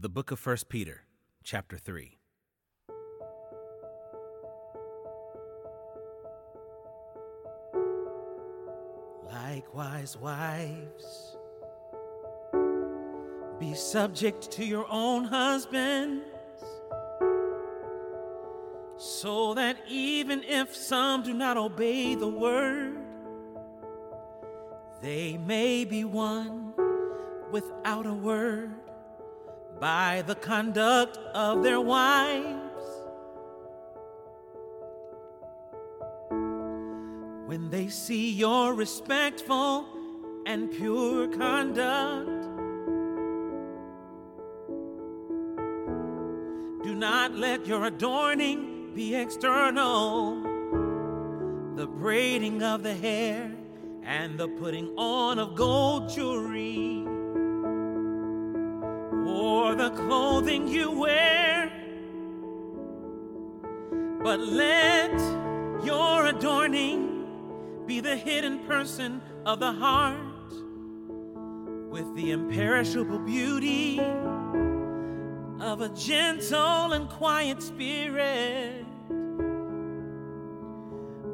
The book of 1 Peter, chapter 3. Likewise, wives, be subject to your own husbands, so that even if some do not obey the word, they may be won without a word by the conduct of their wives. When they see your respectful and pure conduct, do not let your adorning be external, the braiding of the hair and the putting on of gold jewelry the clothing you wear. But let your adorning be the hidden person of the heart with the imperishable beauty of a gentle and quiet spirit,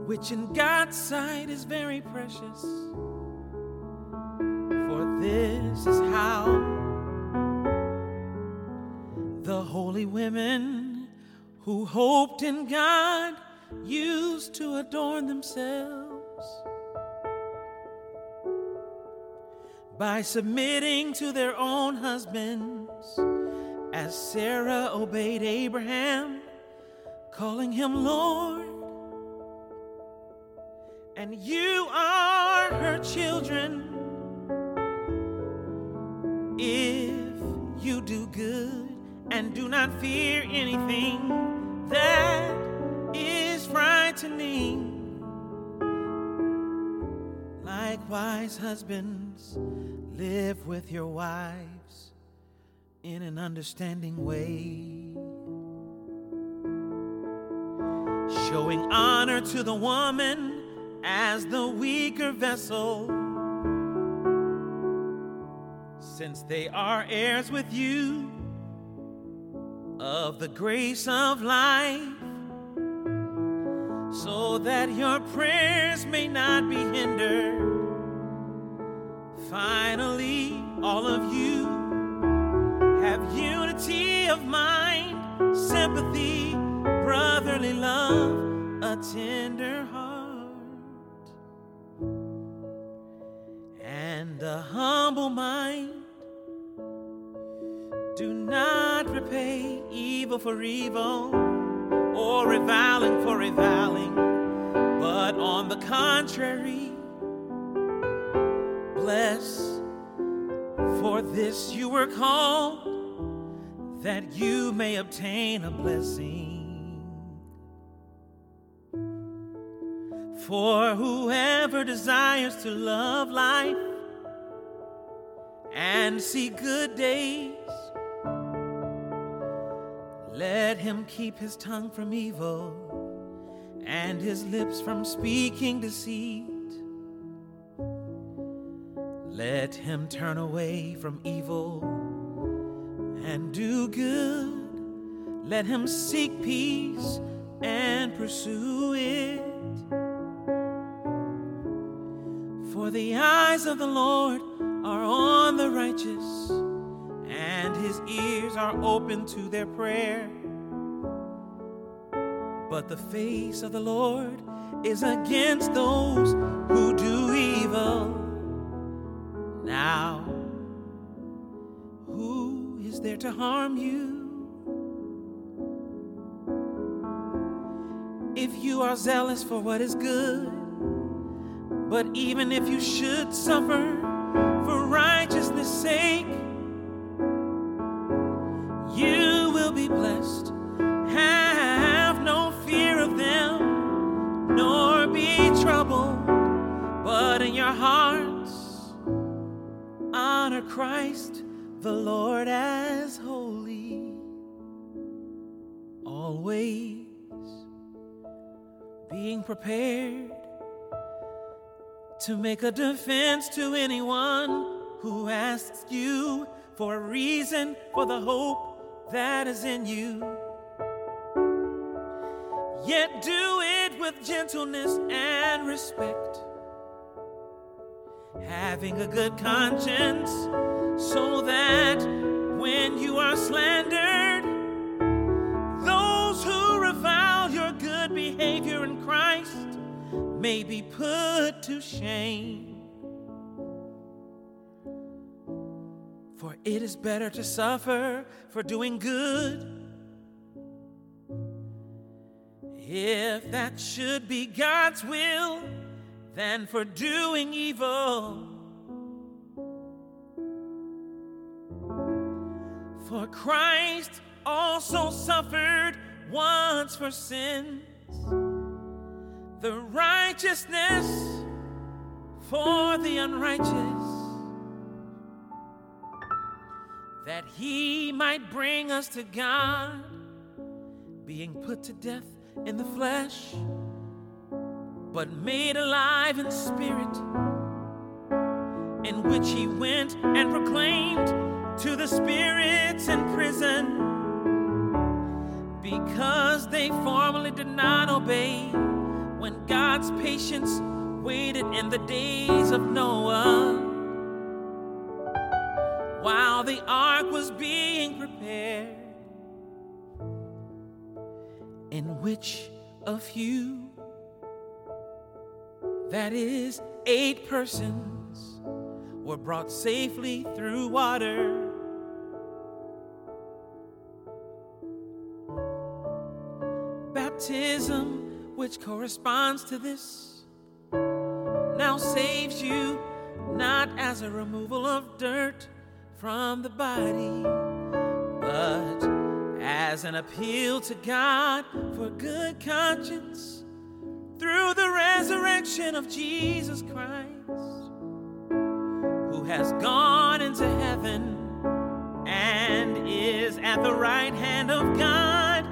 which in God's sight is very precious. For this is how holy women who hoped in God used to adorn themselves by submitting to their own husbands, as Sarah obeyed Abraham, calling him Lord. And you are her children and do not fear anything that is frightening. Likewise, husbands, live with your wives in an understanding way, showing honor to the woman as the weaker vessel, since they are heirs with you of the grace of life, so that your prayers may not be hindered. Finally, all of you have unity of mind, sympathy, brotherly love, a tender heart, and a humble mind. Evil for evil or reviling for reviling, but on the contrary, bless. For this you were called, that you may obtain a blessing. For whoever desires to love life and see good days, let him keep his tongue from evil and his lips from speaking deceit. Let him turn away from evil and do good. Let him seek peace and pursue it. For the eyes of the Lord are on the righteous, and his ears are open to their prayer. But the face of the Lord is against those who do evil. Now, who is there to harm you? If you are zealous for what is good, but even if you should suffer for righteousness' sake, Christ the Lord as holy. Always being prepared to make a defense to anyone who asks you for a reason for the hope that is in you. Yet do it with gentleness and respect, having a good conscience, so that when you are slandered, those who revile your good behavior in Christ may be put to shame. For it is better to suffer for doing good, if that should be God's will, than for doing evil. For Christ also suffered once for sins, the righteousness for the unrighteous. That he might bring us to God, being put to death in the flesh, but made alive in spirit, in which he went and proclaimed to the spirits in prison, because they formerly did not obey when God's patience waited in the days of Noah while the ark was being prepared, in which a few, that is, eight persons, were brought safely through water. Baptism, which corresponds to this, now saves you not as a removal of dirt from the body, but as an appeal to God for good conscience through the resurrection of Jesus Christ, who has gone into heaven and is at the right hand of God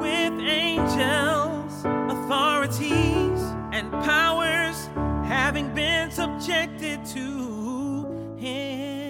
with angels, authorities, and powers having been subjected to him.